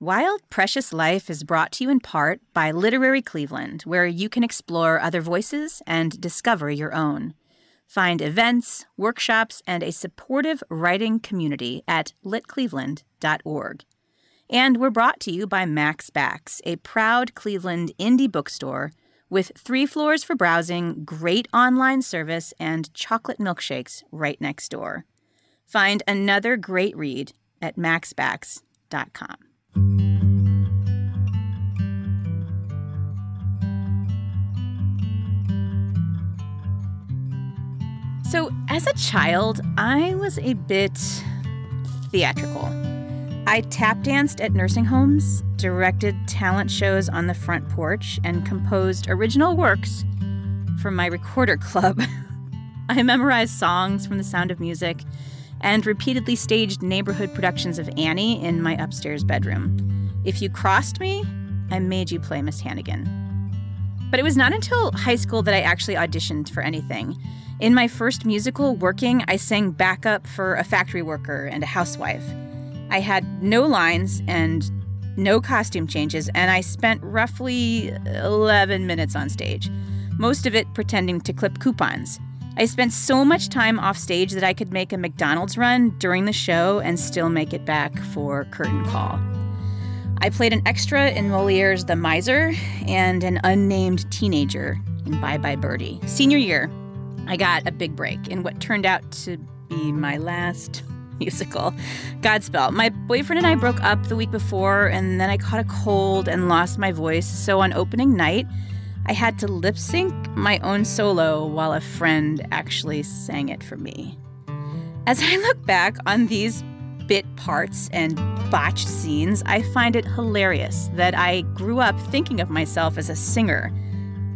Wild Precious Life is brought to you in part by Literary Cleveland, where you can explore other voices and discover your own. Find events, workshops, and a supportive writing community at litcleveland.org. And we're brought to you by Mac's Backs, a proud Cleveland indie bookstore with three floors for browsing, great online service, and chocolate milkshakes right next door. Find another great read at macsbacks.com. So, as a child, I was a bit theatrical. I tap danced at nursing homes, directed talent shows on the front porch, and composed original works for my recorder club. I memorized songs from The Sound of Music and repeatedly staged neighborhood productions of Annie in my upstairs bedroom. If you crossed me, I made you play Miss Hannigan. But it was not until high school that I actually auditioned for anything. In my first musical, Working, I sang backup for a factory worker and a housewife. I had no lines and no costume changes, and I spent roughly 11 minutes on stage, most of it pretending to clip coupons. I spent so much time off stage that I could make a McDonald's run during the show and still make it back for curtain call. I played an extra in Moliere's The Miser and an unnamed teenager in Bye Bye Birdie. Senior year, I got a big break in what turned out to be my last musical, Godspell. My boyfriend and I broke up the week before, and then I caught a cold and lost my voice. So on opening night, I had to lip sync my own solo while a friend actually sang it for me. As I look back on these bit parts and botched scenes, I find it hilarious that I grew up thinking of myself as a singer,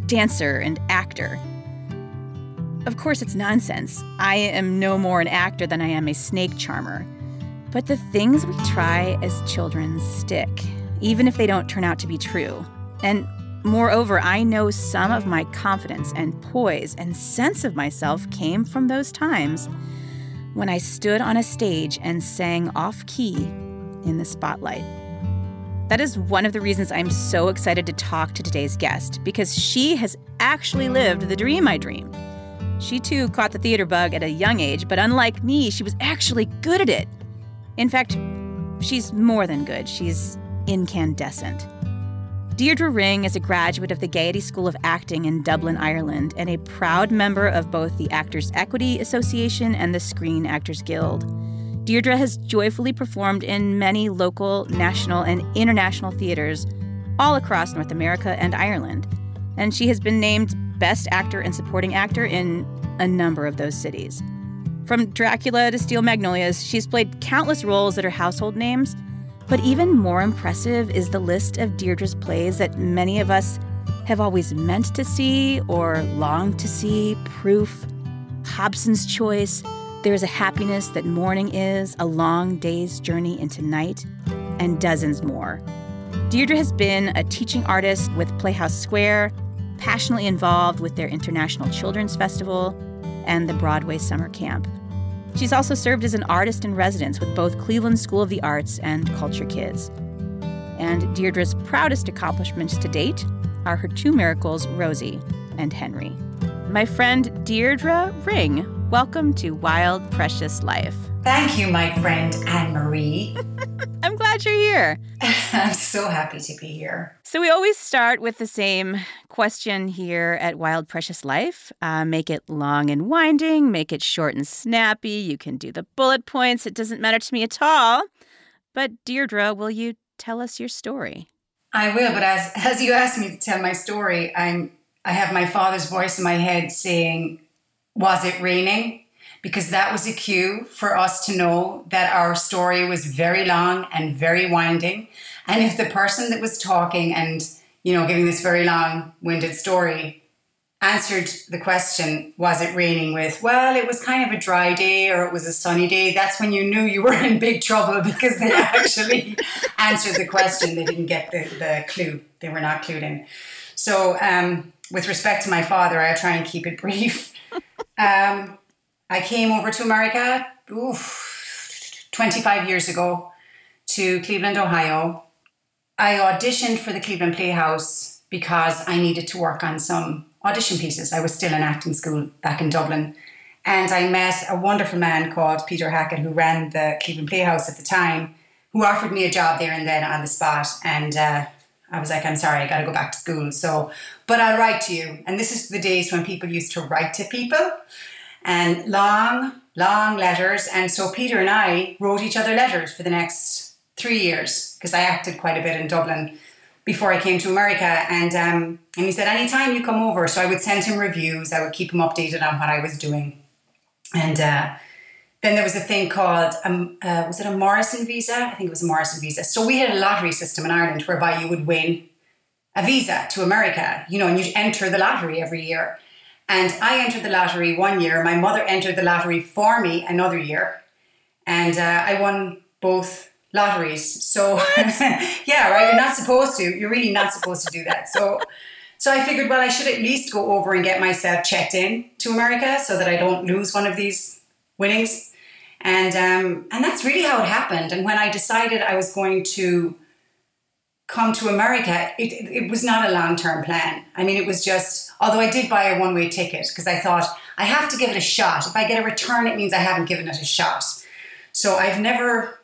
dancer, and actor. Of course, it's nonsense. I am no more an actor than I am a snake charmer. But the things we try as children stick, even if they don't turn out to be true. And Moreover, I know some of my confidence and poise and sense of myself came from those times when I stood on a stage and sang off key in the spotlight. That is one of the reasons I'm so excited to talk to today's guest, because she has actually lived the dream I dreamed. She too caught the theater bug at a young age, but unlike me, she was actually good at it. In fact, she's more than good, she's incandescent. Deirdre Ring is a graduate of the Gaiety School of Acting in Dublin, Ireland, and a proud member of both the Actors Equity Association and the Screen Actors Guild. Deirdre has joyfully performed in many local, national, and international theaters all across North America and Ireland, and she has been named Best Actor and Supporting Actor in a number of those cities. From Dracula to Steel Magnolias, she's played countless roles that are household names but even more impressive is the list of Deirdre's plays that many of us have always meant to see or longed to see Proof, Hobson's Choice, There's a Happiness That Morning Is, A Long Day's Journey into Night, and dozens more. Deirdre has been a teaching artist with Playhouse Square, passionately involved with their International Children's Festival and the Broadway Summer Camp. She's also served as an artist in residence with both Cleveland School of the Arts and Culture Kids. And Deirdre's proudest accomplishments to date are her two miracles, Rosie and Henry. My friend Deirdre Ring, welcome to Wild Precious Life. Thank you, my friend Anne Marie. I'm you're here. I'm so happy to be here. So, we always start with the same question here at Wild Precious Life uh, make it long and winding, make it short and snappy. You can do the bullet points. It doesn't matter to me at all. But, Deirdre, will you tell us your story? I will, but as, as you asked me to tell my story, I'm I have my father's voice in my head saying, Was it raining? Because that was a cue for us to know that our story was very long and very winding. And if the person that was talking and, you know, giving this very long winded story answered the question, was it raining with, well, it was kind of a dry day or it was a sunny day, that's when you knew you were in big trouble because they actually answered the question. They didn't get the, the clue, they were not clued in. So, um, with respect to my father, I try and keep it brief. Um, I came over to America oof, 25 years ago to Cleveland, Ohio. I auditioned for the Cleveland Playhouse because I needed to work on some audition pieces. I was still in acting school back in Dublin. And I met a wonderful man called Peter Hackett, who ran the Cleveland Playhouse at the time, who offered me a job there and then on the spot. And uh, I was like, I'm sorry, I got to go back to school. So, but I'll write to you. And this is the days when people used to write to people and long, long letters. And so Peter and I wrote each other letters for the next three years because I acted quite a bit in Dublin before I came to America. And um, and he said, anytime you come over, so I would send him reviews. I would keep him updated on what I was doing. And uh, then there was a thing called, um, uh, was it a Morrison visa? I think it was a Morrison visa. So we had a lottery system in Ireland whereby you would win a visa to America, you know, and you'd enter the lottery every year. And I entered the lottery one year. My mother entered the lottery for me another year. And uh, I won both lotteries. So, yeah, right. You're not supposed to. You're really not supposed to do that. So, so I figured, well, I should at least go over and get myself checked in to America so that I don't lose one of these winnings. And um, and that's really how it happened. And when I decided I was going to come to America, it, it was not a long term plan. I mean, it was just, although I did buy a one way ticket because I thought I have to give it a shot. If I get a return, it means I haven't given it a shot. So I've never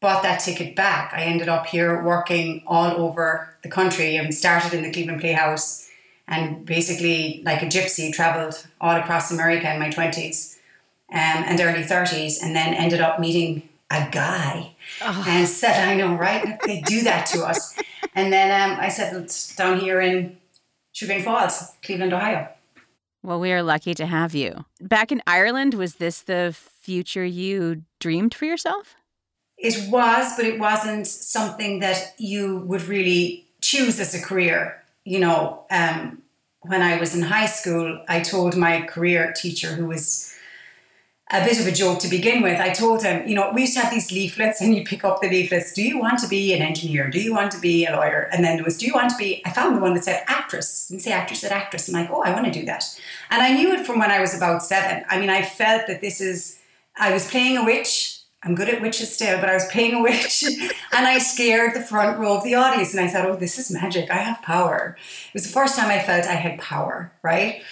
bought that ticket back. I ended up here working all over the country and started in the Cleveland Playhouse and basically, like a gypsy, traveled all across America in my 20s um, and early 30s, and then ended up meeting a guy oh. and said, I know, right? They do that to us. And then um, I settled down here in Chagrin Falls, Cleveland, Ohio. Well, we are lucky to have you. Back in Ireland, was this the future you dreamed for yourself? It was, but it wasn't something that you would really choose as a career. You know, um, when I was in high school, I told my career teacher, who was a bit of a joke to begin with, I told him, you know, we used to have these leaflets and you pick up the leaflets. Do you want to be an engineer? Do you want to be a lawyer? And then there was, do you want to be, I found the one that said actress. Didn't say actress, said actress. I'm like, oh, I want to do that. And I knew it from when I was about seven. I mean, I felt that this is, I was playing a witch I'm good at witches still, but I was playing a witch and I scared the front row of the audience. And I thought, oh, this is magic. I have power. It was the first time I felt I had power, right?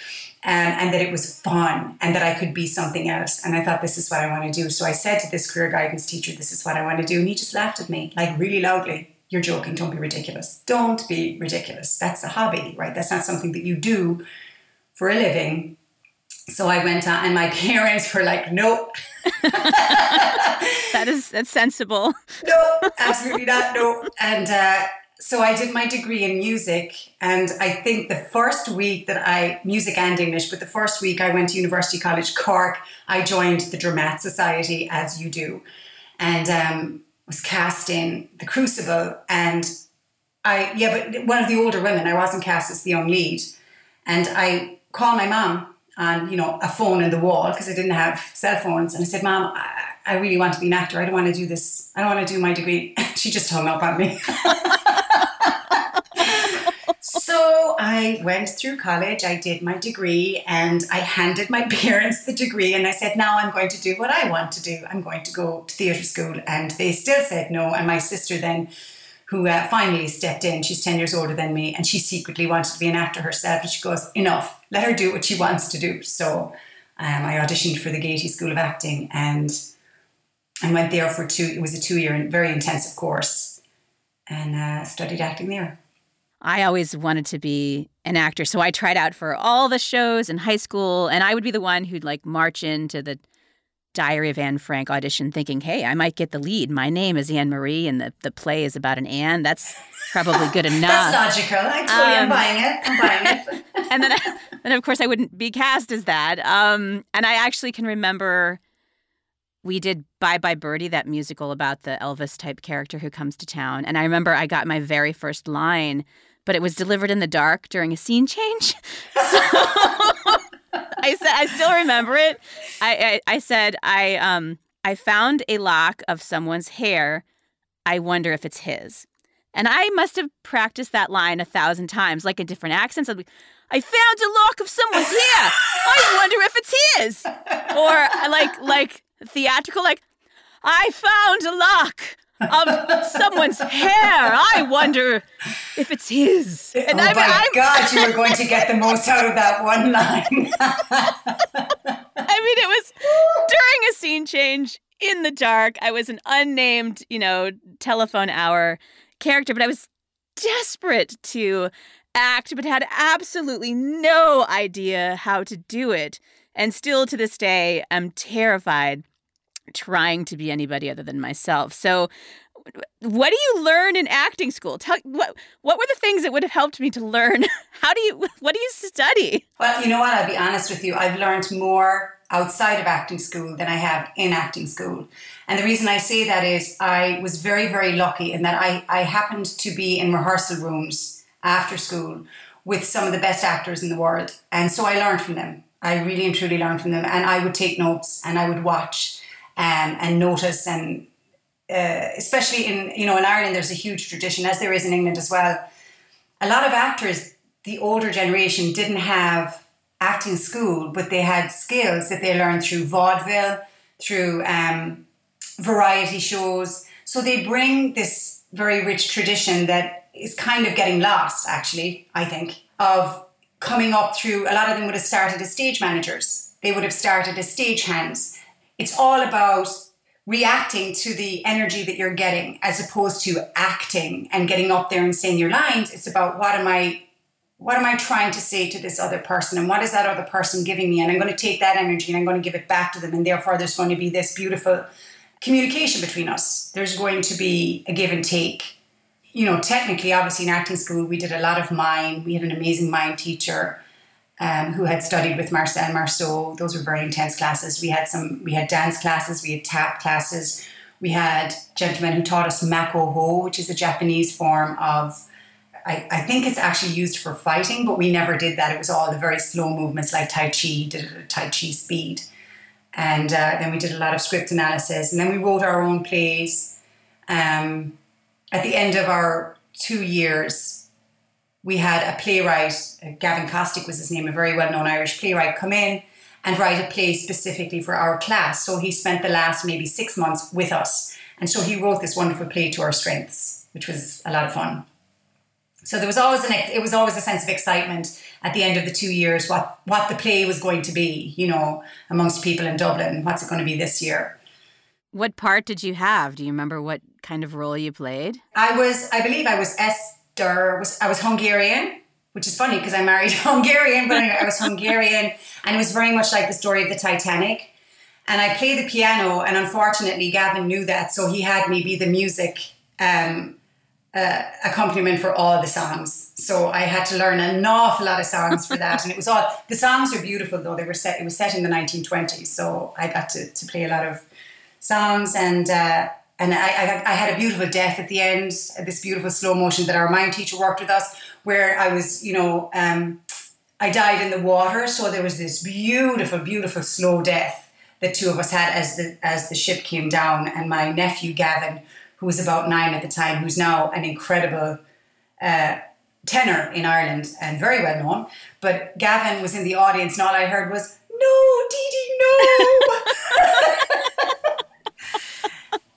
Um, and that it was fun and that I could be something else. And I thought, this is what I want to do. So I said to this career guidance teacher, this is what I want to do. And he just laughed at me, like really loudly. You're joking. Don't be ridiculous. Don't be ridiculous. That's a hobby, right? That's not something that you do for a living. So I went on, and my parents were like, nope. that is that's sensible. no, absolutely not. No. And uh, so I did my degree in music, and I think the first week that I music and English, but the first week I went to University College Cork, I joined the Dramat Society as you do, and um, was cast in The Crucible, and I yeah, but one of the older women. I wasn't cast as the young lead, and I called my mom on you know a phone in the wall because I didn't have cell phones. And I said, "Mom, I, I really want to be an actor. I don't want to do this. I don't want to do my degree." she just hung up on me. so I went through college. I did my degree, and I handed my parents the degree. And I said, "Now I'm going to do what I want to do. I'm going to go to theatre school." And they still said no. And my sister then who uh, finally stepped in. She's 10 years older than me, and she secretly wanted to be an actor herself. And she goes, Enough, let her do what she wants to do. So um, I auditioned for the Gaiety School of Acting and and went there for two, it was a two year, very intensive course, and uh, studied acting there. I always wanted to be an actor, so I tried out for all the shows in high school, and I would be the one who'd like march into the Diary of Anne Frank audition thinking, hey, I might get the lead. My name is Anne Marie and the, the play is about an Anne. That's probably good enough. That's logical. I totally um, am buying it. I'm buying it. and then, and of course, I wouldn't be cast as that. Um, and I actually can remember we did Bye Bye Birdie, that musical about the Elvis type character who comes to town. And I remember I got my very first line, but it was delivered in the dark during a scene change. So I said I still remember it. I, I I said I um I found a lock of someone's hair. I wonder if it's his. And I must have practiced that line a thousand times, like in different accents. I'd be, I found a lock of someone's hair. I wonder if it's his. Or like like theatrical, like I found a lock of someone's hair. I wonder if it's his. And oh I, my I'm, God, you were going to get the most out of that one line. I mean, it was during a scene change in the dark. I was an unnamed, you know, telephone hour character, but I was desperate to act, but had absolutely no idea how to do it. And still to this day, I'm terrified trying to be anybody other than myself. So, what do you learn in acting school? Tell what what were the things that would have helped me to learn? How do you what do you study? Well, you know what? I'll be honest with you. I've learned more outside of acting school than I have in acting school. And the reason I say that is I was very, very lucky in that I, I happened to be in rehearsal rooms after school with some of the best actors in the world. And so I learned from them. I really and truly learned from them. And I would take notes and I would watch um, and notice and uh, especially in you know in Ireland there's a huge tradition as there is in England as well a lot of actors the older generation didn't have acting school but they had skills that they learned through vaudeville through um, variety shows so they bring this very rich tradition that is kind of getting lost actually I think of coming up through a lot of them would have started as stage managers. They would have started as stage hands. It's all about reacting to the energy that you're getting as opposed to acting and getting up there and saying your lines. It's about what am i what am i trying to say to this other person and what is that other person giving me? And i'm going to take that energy and i'm going to give it back to them. And therefore there's going to be this beautiful communication between us. There's going to be a give and take you know technically obviously in acting school we did a lot of mime we had an amazing mime teacher um, who had studied with Marcel Marceau. Those were very intense classes. We had some, we had dance classes, we had tap classes. We had gentlemen who taught us makoho, which is a Japanese form of, I, I think it's actually used for fighting, but we never did that. It was all the very slow movements like Tai Chi, did it at Tai Chi speed. And uh, then we did a lot of script analysis. And then we wrote our own plays. Um, at the end of our two years, we had a playwright, uh, Gavin Kostick was his name, a very well known Irish playwright, come in and write a play specifically for our class. So he spent the last maybe six months with us. And so he wrote this wonderful play to our strengths, which was a lot of fun. So there was always an it was always a sense of excitement at the end of the two years what what the play was going to be, you know, amongst people in Dublin. What's it going to be this year? What part did you have? Do you remember what kind of role you played? I was, I believe, I was Esther. was I was Hungarian, which is funny because I married Hungarian, but I was Hungarian, and it was very much like the story of the Titanic. And I played the piano, and unfortunately, Gavin knew that, so he had me be the music um, uh, accompaniment for all the songs. So I had to learn an awful lot of songs for that, and it was all the songs are beautiful though. They were set. It was set in the 1920s, so I got to to play a lot of songs and. Uh, and I, I, I, had a beautiful death at the end, this beautiful slow motion that our mime teacher worked with us, where I was, you know, um, I died in the water. So there was this beautiful, beautiful slow death that two of us had as the as the ship came down. And my nephew Gavin, who was about nine at the time, who's now an incredible uh, tenor in Ireland and very well known. But Gavin was in the audience, and all I heard was, "No, Dee Dee, no."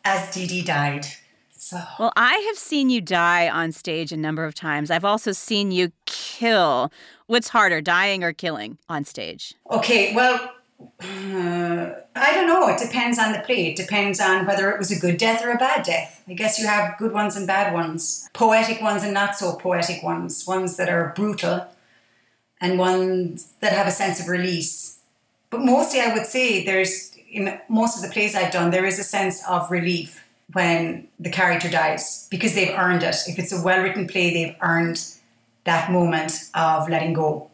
as Dee Dee died. So. Well, I have seen you die on stage a number of times. I've also seen you kill. What's harder, dying or killing on stage? Okay, well, uh, I don't know. It depends on the play. It depends on whether it was a good death or a bad death. I guess you have good ones and bad ones, poetic ones and not so poetic ones, ones that are brutal and ones that have a sense of release. But mostly, I would say there's in most of the plays I've done, there is a sense of relief when the character dies because they've earned it. If it's a well written play, they've earned that moment of letting go.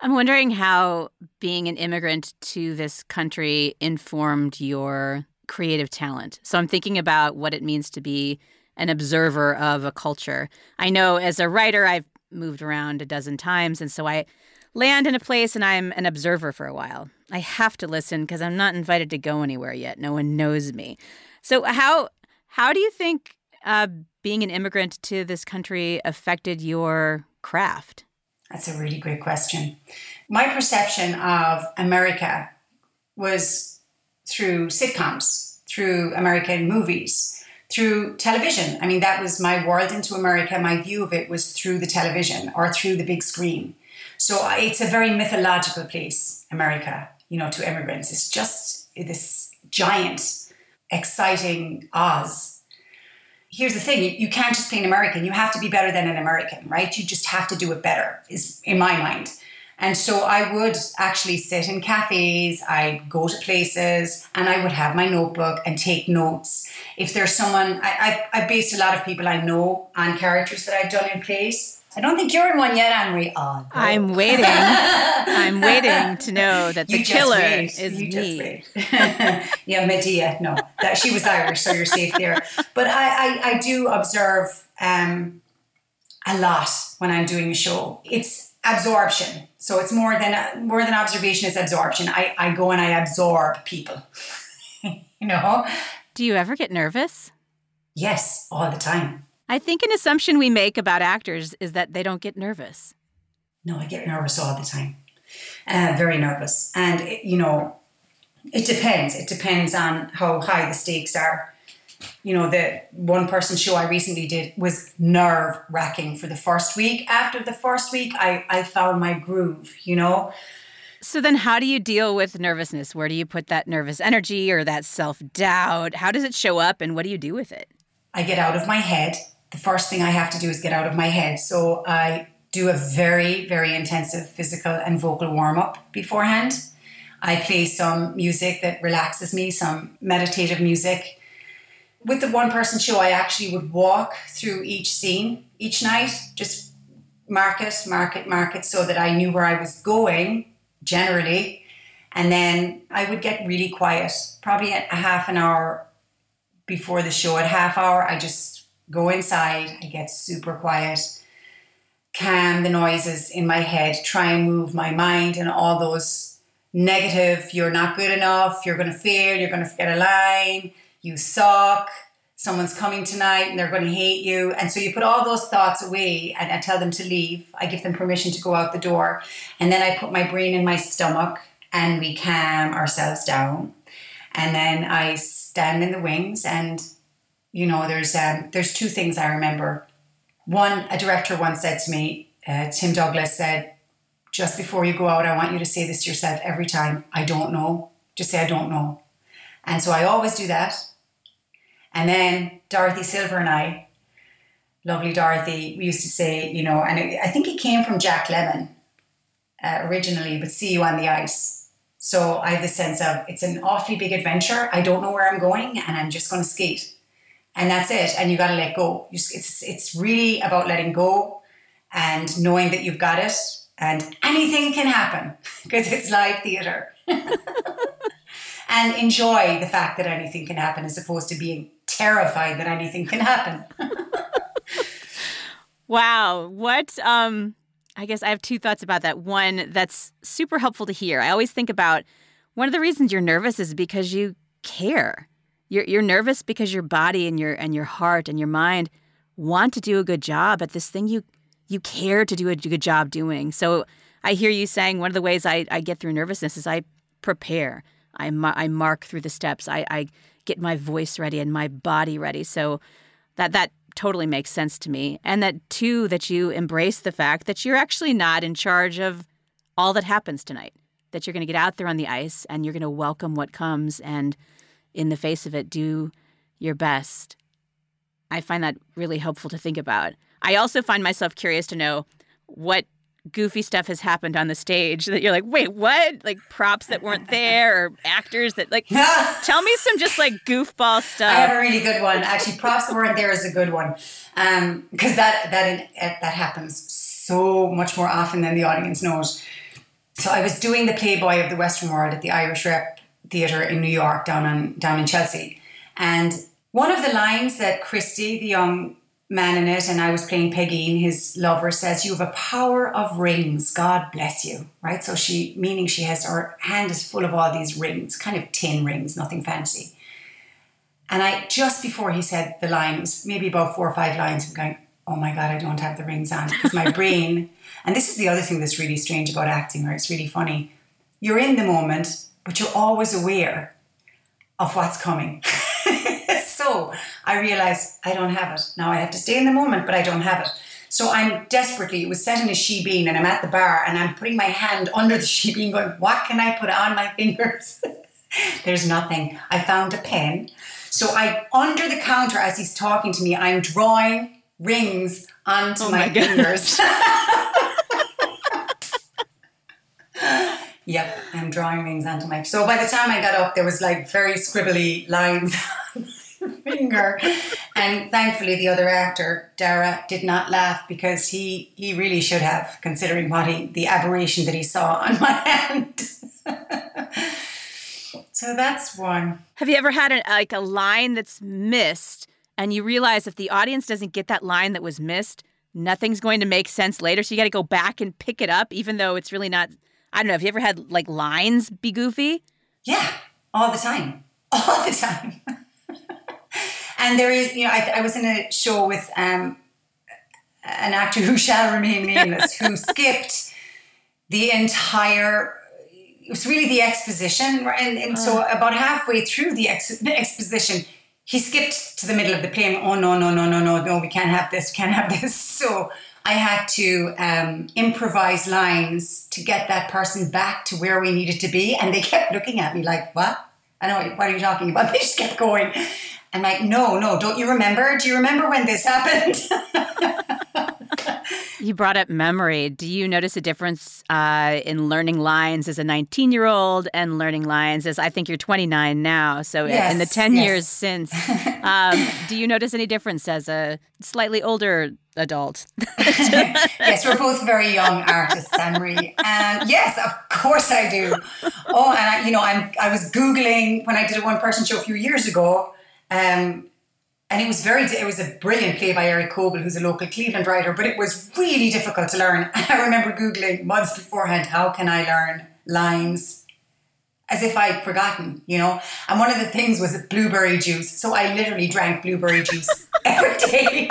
I'm wondering how being an immigrant to this country informed your creative talent. So I'm thinking about what it means to be an observer of a culture. I know as a writer, I've moved around a dozen times, and so I land in a place and I'm an observer for a while. I have to listen because I'm not invited to go anywhere yet. No one knows me. So how how do you think uh, being an immigrant to this country affected your craft? That's a really great question. My perception of America was through sitcoms, through American movies, through television. I mean, that was my world into America. My view of it was through the television or through the big screen. So it's a very mythological place, America, you know, to immigrants. It's just this giant, exciting Oz. Here's the thing you can't just be an American, you have to be better than an American, right? You just have to do it better, is in my mind. And so I would actually sit in cafes, I'd go to places, and I would have my notebook and take notes. If there's someone, I, I, I based a lot of people I know on characters that I've done in plays. I don't think you're in one yet, Anne-Marie. Oh, I'm waiting. I'm waiting to know that the killer wait. is you me. yeah, Medea. No, that she was Irish, so you're safe there. But I, I, I do observe um, a lot when I'm doing a show. It's absorption. So it's more than more than observation is absorption. I, I go and I absorb people. you know? Do you ever get nervous? Yes, all the time. I think an assumption we make about actors is that they don't get nervous. No, I get nervous all the time. Uh, very nervous. And, it, you know, it depends. It depends on how high the stakes are you know, the one person show I recently did was nerve wracking for the first week. After the first week, I, I found my groove, you know. So then how do you deal with nervousness? Where do you put that nervous energy or that self-doubt? How does it show up and what do you do with it? I get out of my head. The first thing I have to do is get out of my head. So I do a very, very intensive physical and vocal warm-up beforehand. I play some music that relaxes me, some meditative music with the one person show, I actually would walk through each scene each night, just mark it, mark it, mark it, so that I knew where I was going generally. And then I would get really quiet, probably a half an hour before the show. At half hour, I just go inside, I get super quiet, calm the noises in my head, try and move my mind and all those negative, you're not good enough, you're going to fail, you're going to forget a line you suck, someone's coming tonight and they're going to hate you. And so you put all those thoughts away and I tell them to leave. I give them permission to go out the door. And then I put my brain in my stomach and we calm ourselves down. And then I stand in the wings and you know there's um, there's two things I remember. One, a director once said to me, uh, Tim Douglas said, just before you go out, I want you to say this to yourself every time. I don't know. Just say I don't know. And so I always do that. And then Dorothy Silver and I, lovely Dorothy, we used to say, you know, and it, I think it came from Jack Lemmon uh, originally, but see you on the ice. So I have the sense of it's an awfully big adventure. I don't know where I'm going, and I'm just going to skate, and that's it. And you got to let go. It's it's really about letting go and knowing that you've got it, and anything can happen because it's live theater. and enjoy the fact that anything can happen as opposed to being terrified that anything can happen. wow. What um I guess I have two thoughts about that. One that's super helpful to hear. I always think about one of the reasons you're nervous is because you care. You're you're nervous because your body and your and your heart and your mind want to do a good job at this thing you you care to do a good job doing. So I hear you saying one of the ways I, I get through nervousness is I prepare. I, I mark through the steps. I, I get my voice ready and my body ready. So that that totally makes sense to me. And that too that you embrace the fact that you're actually not in charge of all that happens tonight. That you're going to get out there on the ice and you're going to welcome what comes and in the face of it do your best. I find that really helpful to think about. I also find myself curious to know what goofy stuff has happened on the stage that you're like, wait, what? Like props that weren't there or actors that like tell me some just like goofball stuff. I have a really good one. Actually, props that weren't there is a good one. Um, because that that that happens so much more often than the audience knows. So I was doing the Playboy of the Western World at the Irish Rep Theatre in New York down on down in Chelsea. And one of the lines that Christy, the young man in it, and I was playing Peggy, and his lover says, You have a power of rings. God bless you. Right? So she, meaning she has her hand is full of all these rings, kind of tin rings, nothing fancy. And I, just before he said the lines, maybe about four or five lines, I'm going, Oh my God, I don't have the rings on. Because my brain, and this is the other thing that's really strange about acting, where it's really funny. You're in the moment, but you're always aware of what's coming. so I realized I don't have it. Now I have to stay in the moment, but I don't have it. So I'm desperately, it was set in a shebeen and I'm at the bar and I'm putting my hand under the shebeen going, what can I put on my fingers? There's nothing. I found a pen. So I, under the counter as he's talking to me, I'm drawing rings onto oh my, my fingers. Yep, I'm drawing rings onto my. So by the time I got up, there was like very scribbly lines on my finger, and thankfully the other actor, Dara, did not laugh because he he really should have, considering what he the aberration that he saw on my hand. so that's one. Have you ever had a, like a line that's missed, and you realize if the audience doesn't get that line that was missed, nothing's going to make sense later. So you got to go back and pick it up, even though it's really not I don't know. Have you ever had like lines be goofy? Yeah, all the time, all the time. and there is, you know, I, I was in a show with um, an actor who shall remain nameless who skipped the entire. It was really the exposition, right? And, and so uh. about halfway through the, ex- the exposition, he skipped to the middle of the play. Oh no, no, no, no, no, no! We can't have this. We can't have this. So I had to um, improvise lines to get that person back to where we needed to be. And they kept looking at me like, what? I know, what are you talking about? They just kept going. I'm like, no, no, don't you remember? Do you remember when this happened? you brought up memory. Do you notice a difference uh, in learning lines as a 19 year old and learning lines as I think you're 29 now? So yes, in the 10 yes. years since, um, do you notice any difference as a slightly older adult? yes, we're both very young artists, Anne-Marie. And yes, of course I do. Oh, and I, you know, I'm I was googling when I did a one person show a few years ago. Um, and it was very it was a brilliant play by Eric Coble who's a local Cleveland writer but it was really difficult to learn. I remember googling months beforehand how can I learn lines? As if I'd forgotten you know? And one of the things was blueberry juice. So I literally drank blueberry juice every day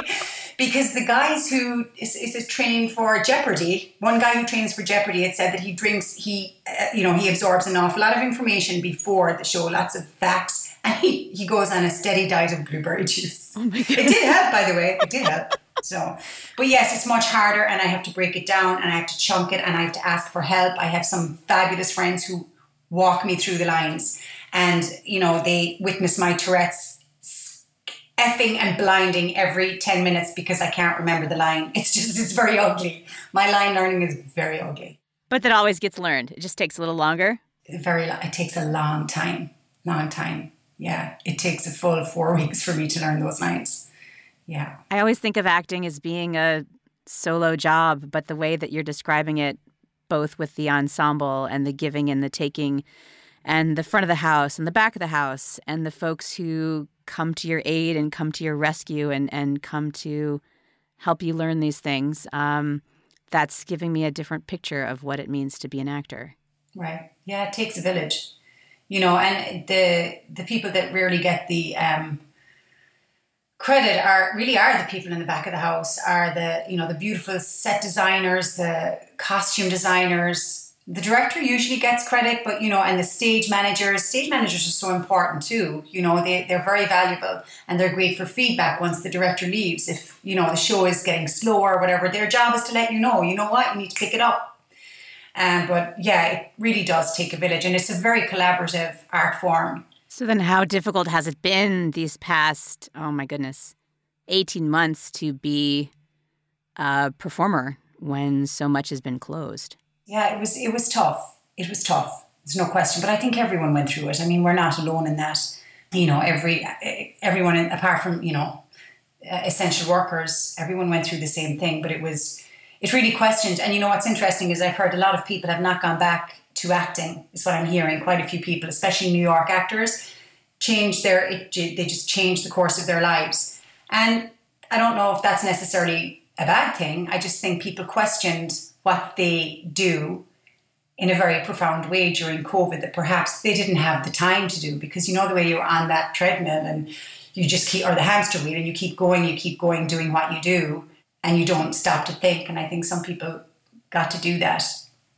because the guys who is, is training for Jeopardy, one guy who trains for Jeopardy had said that he drinks, he, uh, you know, he absorbs an awful lot of information before the show, lots of facts, and he, he goes on a steady diet of blueberry juice. Oh it did help, by the way. It did help. So, but yes, it's much harder, and I have to break it down, and I have to chunk it, and I have to ask for help. I have some fabulous friends who walk me through the lines, and you know, they witness my Tourette's effing and blinding every 10 minutes because I can't remember the line. It's just, it's very ugly. My line learning is very ugly. But that always gets learned. It just takes a little longer. Very, it takes a long time. Long time. Yeah. It takes a full four weeks for me to learn those lines. Yeah. I always think of acting as being a solo job, but the way that you're describing it, both with the ensemble and the giving and the taking, and the front of the house and the back of the house, and the folks who come to your aid and come to your rescue and, and come to help you learn these things, um, that's giving me a different picture of what it means to be an actor. Right. Yeah, it takes a village. You know, and the the people that rarely get the um, credit are really are the people in the back of the house, are the you know the beautiful set designers, the costume designers, the director usually gets credit, but you know, and the stage managers, stage managers are so important too. You know, they, they're very valuable and they're great for feedback once the director leaves. If, you know, the show is getting slower or whatever, their job is to let you know, you know what, you need to pick it up. Um, but yeah, it really does take a village and it's a very collaborative art form. So then how difficult has it been these past, oh my goodness, 18 months to be a performer when so much has been closed? Yeah, it was it was tough. It was tough. There's no question. But I think everyone went through it. I mean, we're not alone in that. You know, every everyone apart from you know uh, essential workers, everyone went through the same thing. But it was it really questioned. And you know what's interesting is I've heard a lot of people have not gone back to acting. Is what I'm hearing. Quite a few people, especially New York actors, changed their it, they just changed the course of their lives. And I don't know if that's necessarily a bad thing. I just think people questioned what they do in a very profound way during COVID that perhaps they didn't have the time to do because you know the way you're on that treadmill and you just keep or the hamster wheel and you keep going, you keep going doing what you do and you don't stop to think. And I think some people got to do that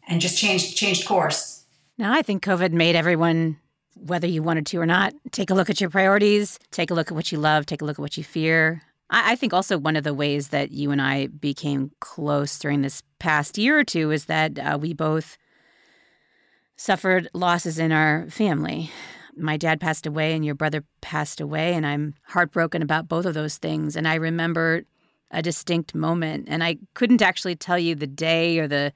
and just changed changed course. Now I think COVID made everyone whether you wanted to or not. Take a look at your priorities, take a look at what you love, take a look at what you fear. I, I think also one of the ways that you and I became close during this past year or two is that uh, we both suffered losses in our family. My dad passed away and your brother passed away, and I'm heartbroken about both of those things. And I remember a distinct moment, and I couldn't actually tell you the day or the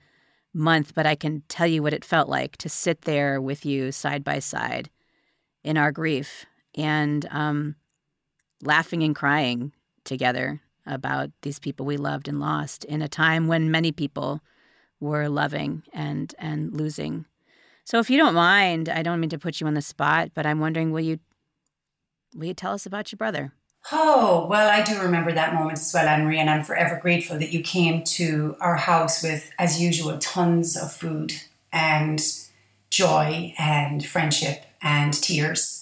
month, but I can tell you what it felt like to sit there with you side by side in our grief and um, laughing and crying together about these people we loved and lost in a time when many people were loving and and losing. So if you don't mind, I don't mean to put you on the spot, but I'm wondering will you will you tell us about your brother? Oh, well, I do remember that moment as well, Anne Marie, and I'm forever grateful that you came to our house with, as usual, tons of food and joy and friendship and tears.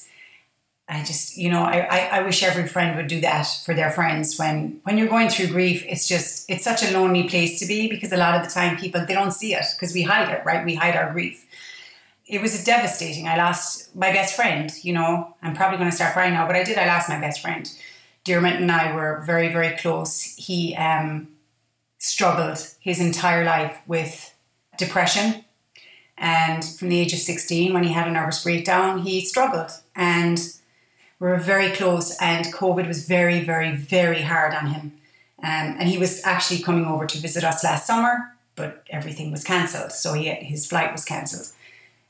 I just, you know, I, I, I wish every friend would do that for their friends when when you're going through grief. It's just, it's such a lonely place to be because a lot of the time people they don't see it because we hide it, right? We hide our grief. It was devastating. I lost my best friend. You know, I'm probably going to start crying now, but I did. I lost my best friend Dermot and I were very, very close. He um, struggled his entire life with depression. And from the age of 16, when he had a nervous breakdown, he struggled. And we were very close, and COVID was very, very, very hard on him. Um, and he was actually coming over to visit us last summer, but everything was cancelled. So he, his flight was cancelled.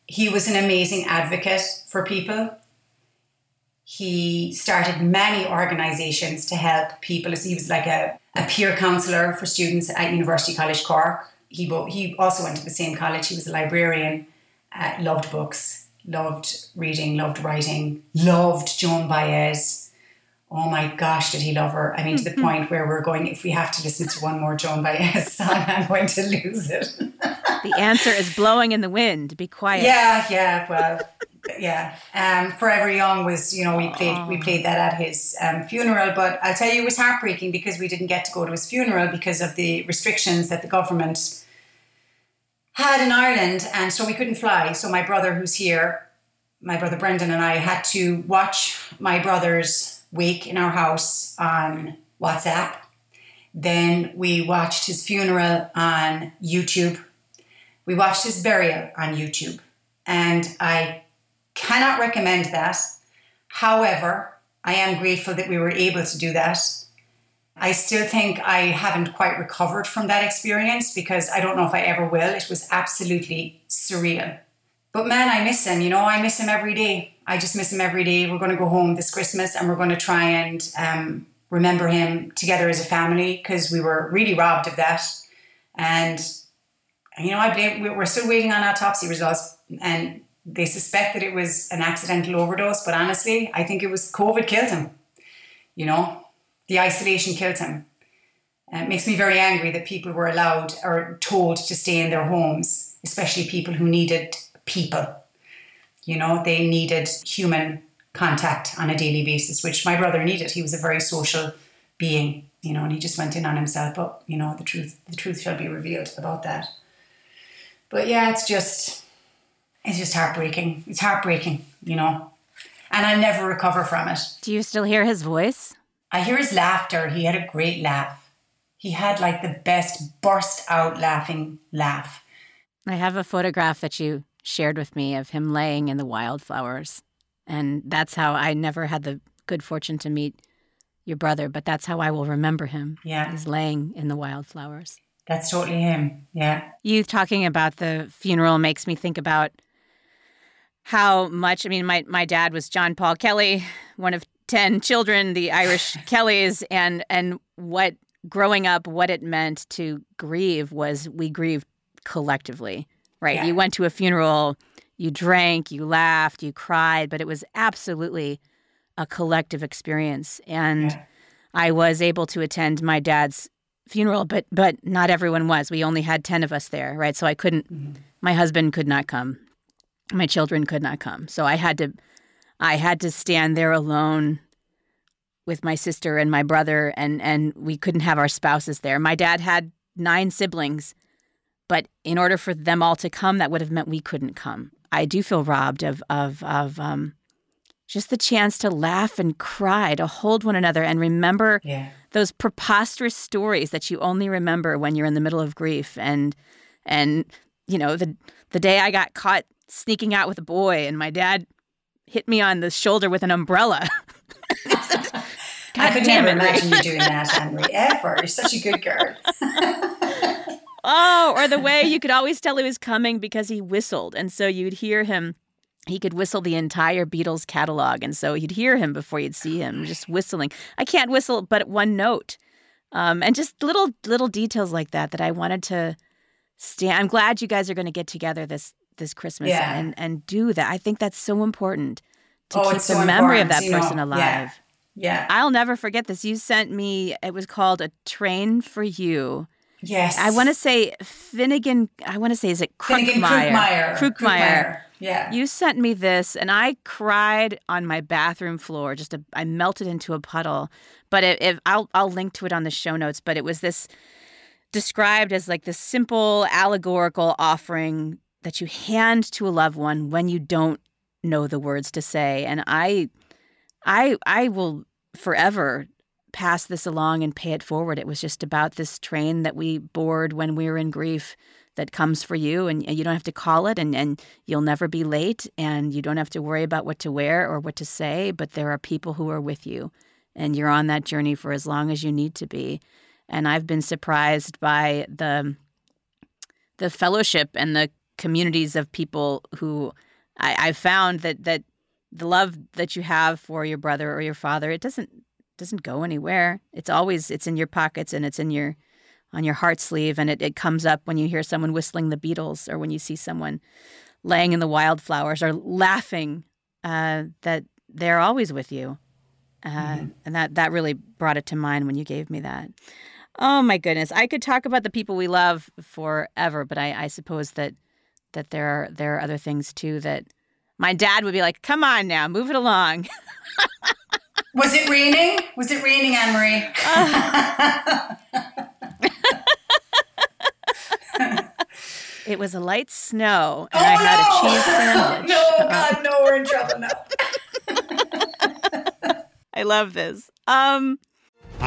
He was an amazing advocate for people he started many organizations to help people. He was like a, a peer counselor for students at University College Cork. He, he also went to the same college. He was a librarian, uh, loved books, loved reading, loved writing, loved Joan Baez. Oh my gosh, did he love her? I mean, to the mm-hmm. point where we're going, if we have to listen to one more Joan Baez song, I'm going to lose it. the answer is blowing in the wind. Be quiet. Yeah, yeah. Well, yeah. Um, Forever Young was, you know, we played oh. we played that at his um, funeral. But I'll tell you, it was heartbreaking because we didn't get to go to his funeral because of the restrictions that the government had in Ireland, and so we couldn't fly. So my brother, who's here, my brother Brendan, and I had to watch my brother's wake in our house on WhatsApp. Then we watched his funeral on YouTube. We watched his burial on YouTube. And I Cannot recommend that. However, I am grateful that we were able to do that. I still think I haven't quite recovered from that experience because I don't know if I ever will. It was absolutely surreal. But man, I miss him. You know, I miss him every day. I just miss him every day. We're going to go home this Christmas and we're going to try and um, remember him together as a family because we were really robbed of that. And, you know, I blame, we're still waiting on autopsy results. And they suspect that it was an accidental overdose, but honestly, I think it was COVID killed him. You know, the isolation killed him. And it makes me very angry that people were allowed or told to stay in their homes, especially people who needed people. You know, they needed human contact on a daily basis, which my brother needed. He was a very social being, you know, and he just went in on himself. But you know, the truth, the truth shall be revealed about that. But yeah, it's just it's just heartbreaking. It's heartbreaking, you know. And I'll never recover from it. Do you still hear his voice? I hear his laughter. He had a great laugh. He had like the best burst out laughing laugh. I have a photograph that you shared with me of him laying in the wildflowers. And that's how I never had the good fortune to meet your brother, but that's how I will remember him. Yeah. He's laying in the wildflowers. That's totally him. Yeah. You talking about the funeral makes me think about how much I mean my my dad was John Paul Kelly, one of 10 children, the Irish Kellys and and what growing up what it meant to grieve was we grieved collectively, right? Yeah. You went to a funeral, you drank, you laughed, you cried, but it was absolutely a collective experience and yeah. I was able to attend my dad's funeral, but but not everyone was. We only had 10 of us there, right? So I couldn't mm-hmm. my husband could not come my children could not come. So I had to I had to stand there alone with my sister and my brother and and we couldn't have our spouses there. My dad had nine siblings, but in order for them all to come that would have meant we couldn't come. I do feel robbed of of of um, just the chance to laugh and cry, to hold one another and remember Yeah. those preposterous stories that you only remember when you're in the middle of grief and and you know the the day I got caught sneaking out with a boy and my dad hit me on the shoulder with an umbrella. I could never it, imagine you doing that, Henry, ever. You're such a good girl. Oh, or the way you could always tell he was coming because he whistled. And so you'd hear him. He could whistle the entire Beatles catalog. And so you'd hear him before you'd see him just whistling. I can't whistle but one note. Um, and just little little details like that that I wanted to stand. I'm glad you guys are going to get together this this Christmas Yeah. and and do that. I think that's so important to Oh, keep the so memory of that you know, person yeah. alive. Yeah. I'll never forget this. You sent me. It was called a train for you. Yes. I want to say Finnegan. I want to say is it Krugmeyer? Krugmeyer. Yeah. You sent me this, and I cried on my bathroom floor. Just a, I melted into a puddle. But it, if I'll I'll link to it on the show notes. But it was this described as like this simple allegorical offering that you hand to a loved one when you don't know the words to say. And I, I, I will forever pass this along and pay it forward. It was just about this train that we board when we were in grief that comes for you and you don't have to call it and, and you'll never be late and you don't have to worry about what to wear or what to say, but there are people who are with you and you're on that journey for as long as you need to be. And I've been surprised by the the fellowship and the communities of people who I, I found that that the love that you have for your brother or your father, it doesn't doesn't go anywhere. It's always it's in your pockets and it's in your on your heart sleeve and it, it comes up when you hear someone whistling the Beatles or when you see someone laying in the wildflowers or laughing uh, that they're always with you. Uh, And that, that really brought it to mind when you gave me that. Oh my goodness. I could talk about the people we love forever, but I, I suppose that that there are there are other things too that my dad would be like, come on now, move it along. Was it raining? Was it raining, Anne Marie? It was a light snow and oh, I had no! a cheese sandwich. no, Uh, God, no, we're in trouble now. I love this. Um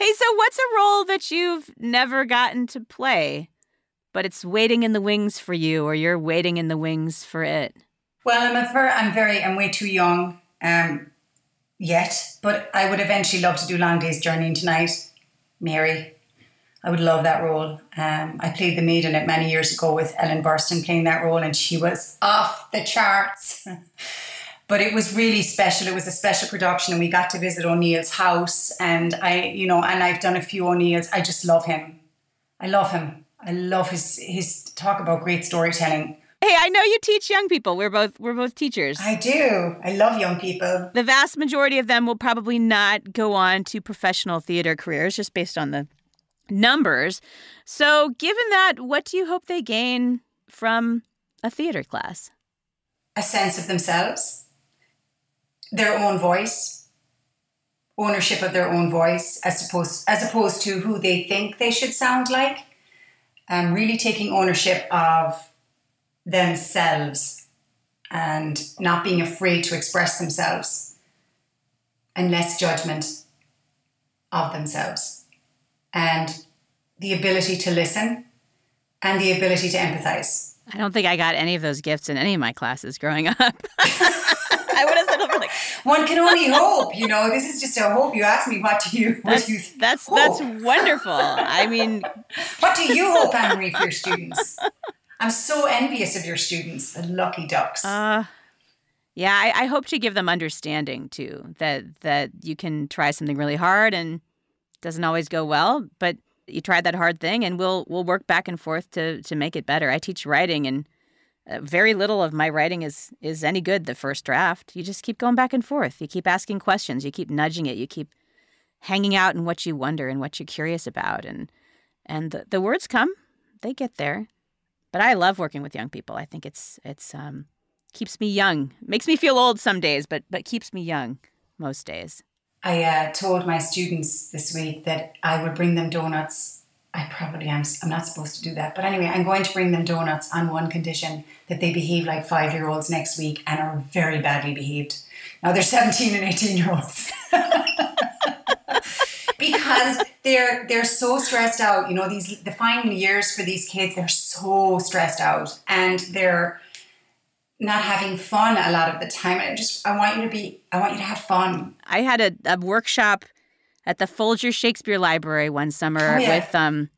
Hey, so what's a role that you've never gotten to play, but it's waiting in the wings for you, or you're waiting in the wings for it? Well, I'm a I'm very, I'm way too young um, yet, but I would eventually love to do Long Day's Journey into Night. Mary, I would love that role. Um, I played the maid in it many years ago with Ellen Burstyn playing that role, and she was off the charts. but it was really special. It was a special production, and we got to visit O'Neill's house, and I, you know, and I've done a few O'Neills. I just love him. I love him. I love his his talk about great storytelling. Hey, I know you teach young people. We're both we're both teachers. I do. I love young people. the vast majority of them will probably not go on to professional theater careers just based on the numbers. So, given that, what do you hope they gain from a theater class? A sense of themselves, their own voice, ownership of their own voice, as opposed as opposed to who they think they should sound like. Um, really taking ownership of themselves and not being afraid to express themselves and less judgment of themselves and the ability to listen and the ability to empathize. I don't think I got any of those gifts in any of my classes growing up. I would have said like, One can only hope, you know. This is just a hope. You ask me, what do you, what "That's do you, that's hope? that's wonderful." I mean, what do you hope, Anne Marie, for your students? I'm so envious of your students, the lucky ducks. uh, yeah, I, I hope to give them understanding too that that you can try something really hard and doesn't always go well, but you tried that hard thing, and we'll we'll work back and forth to to make it better. I teach writing, and very little of my writing is is any good the first draft. You just keep going back and forth. You keep asking questions. You keep nudging it. You keep hanging out in what you wonder and what you're curious about, and and the, the words come. They get there. But I love working with young people. I think it's it's um, keeps me young. Makes me feel old some days, but but keeps me young most days. I uh, told my students this week that I would bring them donuts I probably am. I'm not supposed to do that. But anyway, I'm going to bring them donuts on one condition that they behave like five year olds next week and are very badly behaved. Now they're 17 and 18 year olds. because they're they're so stressed out. You know, these the final years for these kids, they're so stressed out and they're not having fun a lot of the time. I just I want you to be I want you to have fun. I had a, a workshop at the Folger Shakespeare Library one summer oh, yeah. with um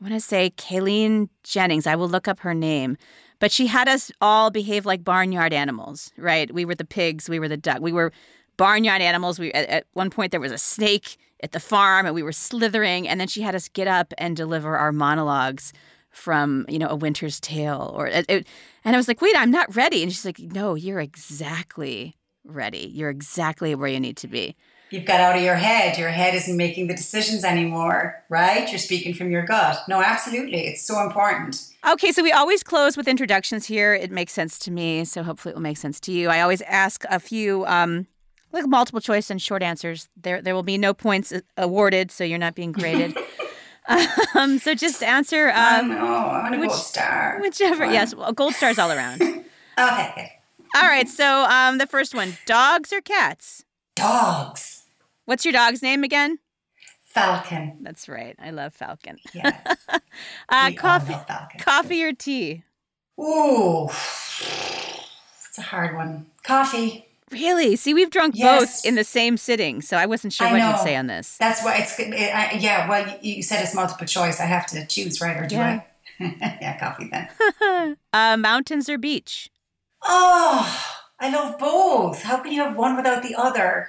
I want to say Caleen Jennings. I will look up her name. But she had us all behave like barnyard animals, right? We were the pigs, we were the duck. We were barnyard animals. We at, at one point there was a snake at the farm and we were slithering and then she had us get up and deliver our monologues from, you know, A Winter's Tale or it, it, and I was like, "Wait, I'm not ready." And she's like, "No, you're exactly ready. You're exactly where you need to be." You've got out of your head. Your head isn't making the decisions anymore, right? You're speaking from your gut. No, absolutely. It's so important. Okay, so we always close with introductions here. It makes sense to me, so hopefully it will make sense to you. I always ask a few um, like multiple choice and short answers. There there will be no points awarded, so you're not being graded. um, so just answer. Um, oh, no, I'm gonna which, gold star. Whichever. Yes, well, gold stars all around. okay. All right. So um, the first one: dogs or cats? Dogs. What's your dog's name again? Falcon. That's right. I love Falcon. Yes. uh, coffee, coffee or tea? Ooh, it's a hard one. Coffee. Really? See, we've drunk yes. both in the same sitting, so I wasn't sure I what know. you'd say on this. That's why it's. It, I, yeah, well, you said it's multiple choice. I have to choose, right? Or do yeah. I? yeah, coffee then. uh, mountains or beach? Oh, I love both. How can you have one without the other?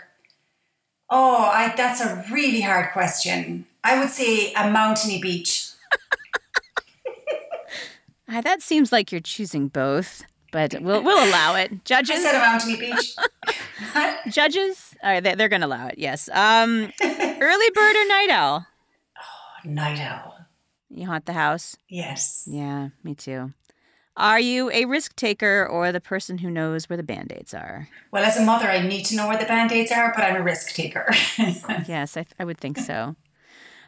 Oh, I, that's a really hard question. I would say a mountainy beach. uh, that seems like you're choosing both, but we'll we'll allow it. Judges. I said a mountainy beach. Judges, all right, they, they're going to allow it. Yes. Um, early bird or night owl? Oh, night owl. You haunt the house? Yes. Yeah, me too. Are you a risk taker or the person who knows where the band aids are? Well, as a mother, I need to know where the band aids are, but I'm a risk taker. yes, I, I, would think so.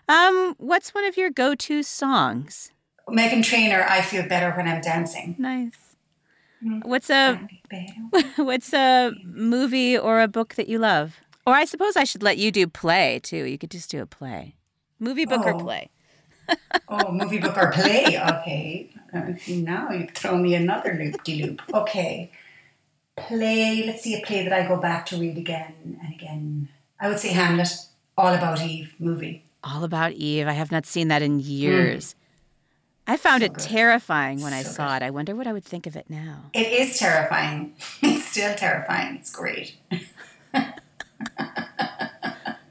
Um, what's one of your go to songs? Meghan Trainor, I Feel Better When I'm Dancing. Nice. Mm. What's a what's a movie or a book that you love? Or I suppose I should let you do play too. You could just do a play. Movie, book, oh. or play oh, movie, book, or play. Okay. See, now you've thrown me another loop de loop. Okay. Play. Let's see a play that I go back to read again and again. I would say Hamlet. All About Eve movie. All About Eve. I have not seen that in years. Mm. I found so it good. terrifying when so I saw good. it. I wonder what I would think of it now. It is terrifying. It's still terrifying. It's great.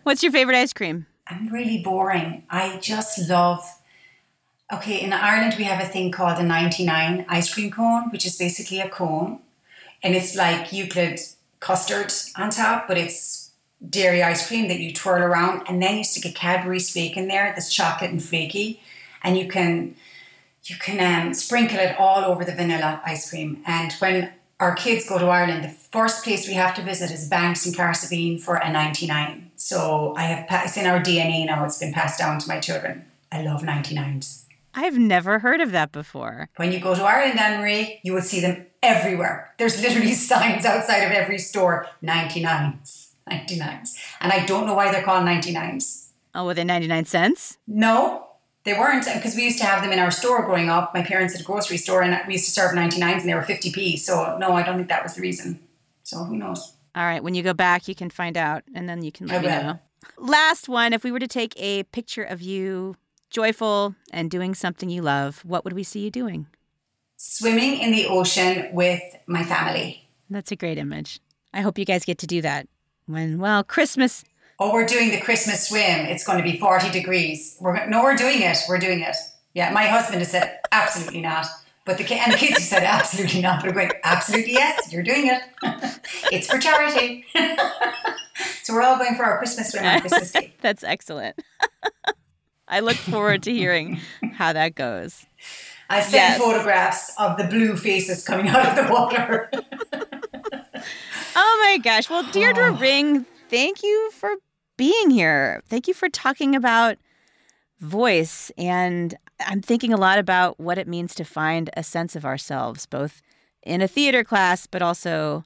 What's your favorite ice cream? I'm really boring. I just love. Okay, in Ireland we have a thing called a 99 ice cream cone, which is basically a cone, and it's like Euclid custard on top, but it's dairy ice cream that you twirl around, and then you stick a Cadbury's flake in there that's chocolate and flaky, and you can you can um, sprinkle it all over the vanilla ice cream. And when our kids go to Ireland, the first place we have to visit is Banks and Cahersiveen for a 99. So I have, it's in our DNA now, it's been passed down to my children. I love 99s. I've never heard of that before. When you go to Ireland, Anne Marie, you will see them everywhere. There's literally signs outside of every store 99s, 99s. And I don't know why they're called 99s. Oh, were they 99 cents? No, they weren't because we used to have them in our store growing up. My parents had a grocery store and we used to serve 99s and they were 50p. So, no, I don't think that was the reason. So, who knows? All right. When you go back, you can find out and then you can let I me will. know. Last one if we were to take a picture of you joyful and doing something you love, what would we see you doing? Swimming in the ocean with my family. That's a great image. I hope you guys get to do that when, well, Christmas oh, we're doing the Christmas swim. It's going to be 40 degrees. We're, no, we're doing it. We're doing it. Yeah, my husband has said, absolutely not. But the and the kids have said absolutely not. But I'm going absolutely yes, you're doing it. it's for charity. so we're all going for our Christmas dinner, Christmas cake. That's excellent. I look forward to hearing how that goes. I sent yes. photographs of the blue faces coming out of the water. oh my gosh. Well, Deirdre oh. Ring, thank you for being here. Thank you for talking about voice. And I'm thinking a lot about what it means to find a sense of ourselves, both in a theater class, but also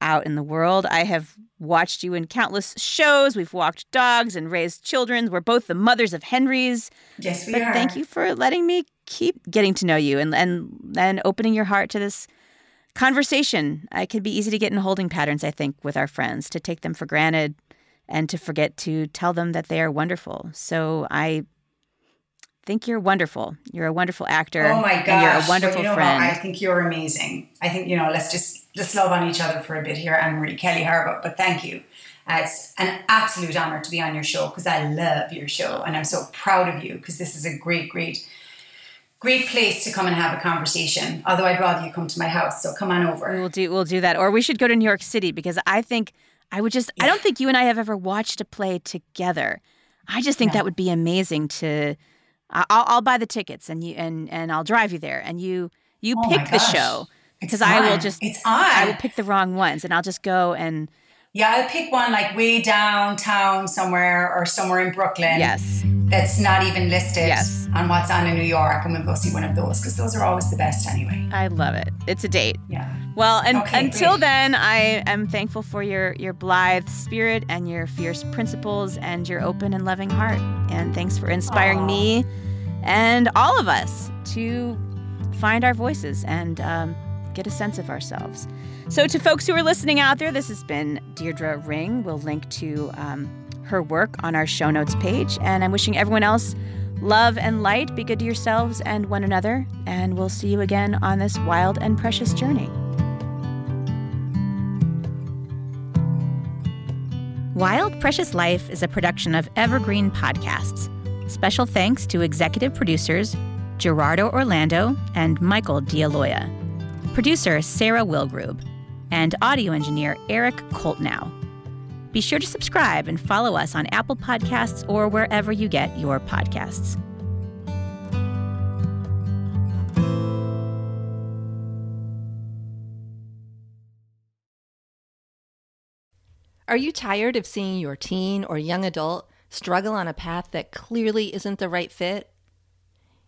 out in the world. I have watched you in countless shows. We've walked dogs and raised children. We're both the mothers of Henrys. Yes, we but are. Thank you for letting me keep getting to know you and and and opening your heart to this conversation. It can be easy to get in holding patterns, I think, with our friends, to take them for granted and to forget to tell them that they are wonderful. So I think you're wonderful. You're a wonderful actor. Oh my gosh. You're a wonderful well, you know friend. What? I think you're amazing. I think, you know, let's just let's love on each other for a bit here. Anne Marie Kelly Harbaugh, but thank you. Uh, it's an absolute honor to be on your show because I love your show and I'm so proud of you because this is a great, great, great place to come and have a conversation. Although I'd rather you come to my house, so come on over. We'll do we'll do that, or we should go to New York City because I think I would just. Yeah. I don't think you and I have ever watched a play together. I just think that would be amazing to I'll, I'll buy the tickets and you and and I'll drive you there and you you oh pick the show because I will just it's on. I will pick the wrong ones and I'll just go and yeah I'll pick one like way downtown somewhere or somewhere in Brooklyn yes that's not even listed yes. on what's on in New York and we'll go see one of those because those are always the best anyway I love it it's a date yeah well and okay, until great. then I am thankful for your your blithe spirit and your fierce principles and your open and loving heart and thanks for inspiring Aww. me and all of us to find our voices and um, get a sense of ourselves. So, to folks who are listening out there, this has been Deirdre Ring. We'll link to um, her work on our show notes page. And I'm wishing everyone else love and light. Be good to yourselves and one another. And we'll see you again on this wild and precious journey. Wild Precious Life is a production of Evergreen Podcasts. Special thanks to executive producers Gerardo Orlando and Michael D'Aloia, producer Sarah Wilgrube, and audio engineer Eric Koltnow. Be sure to subscribe and follow us on Apple Podcasts or wherever you get your podcasts. Are you tired of seeing your teen or young adult struggle on a path that clearly isn't the right fit?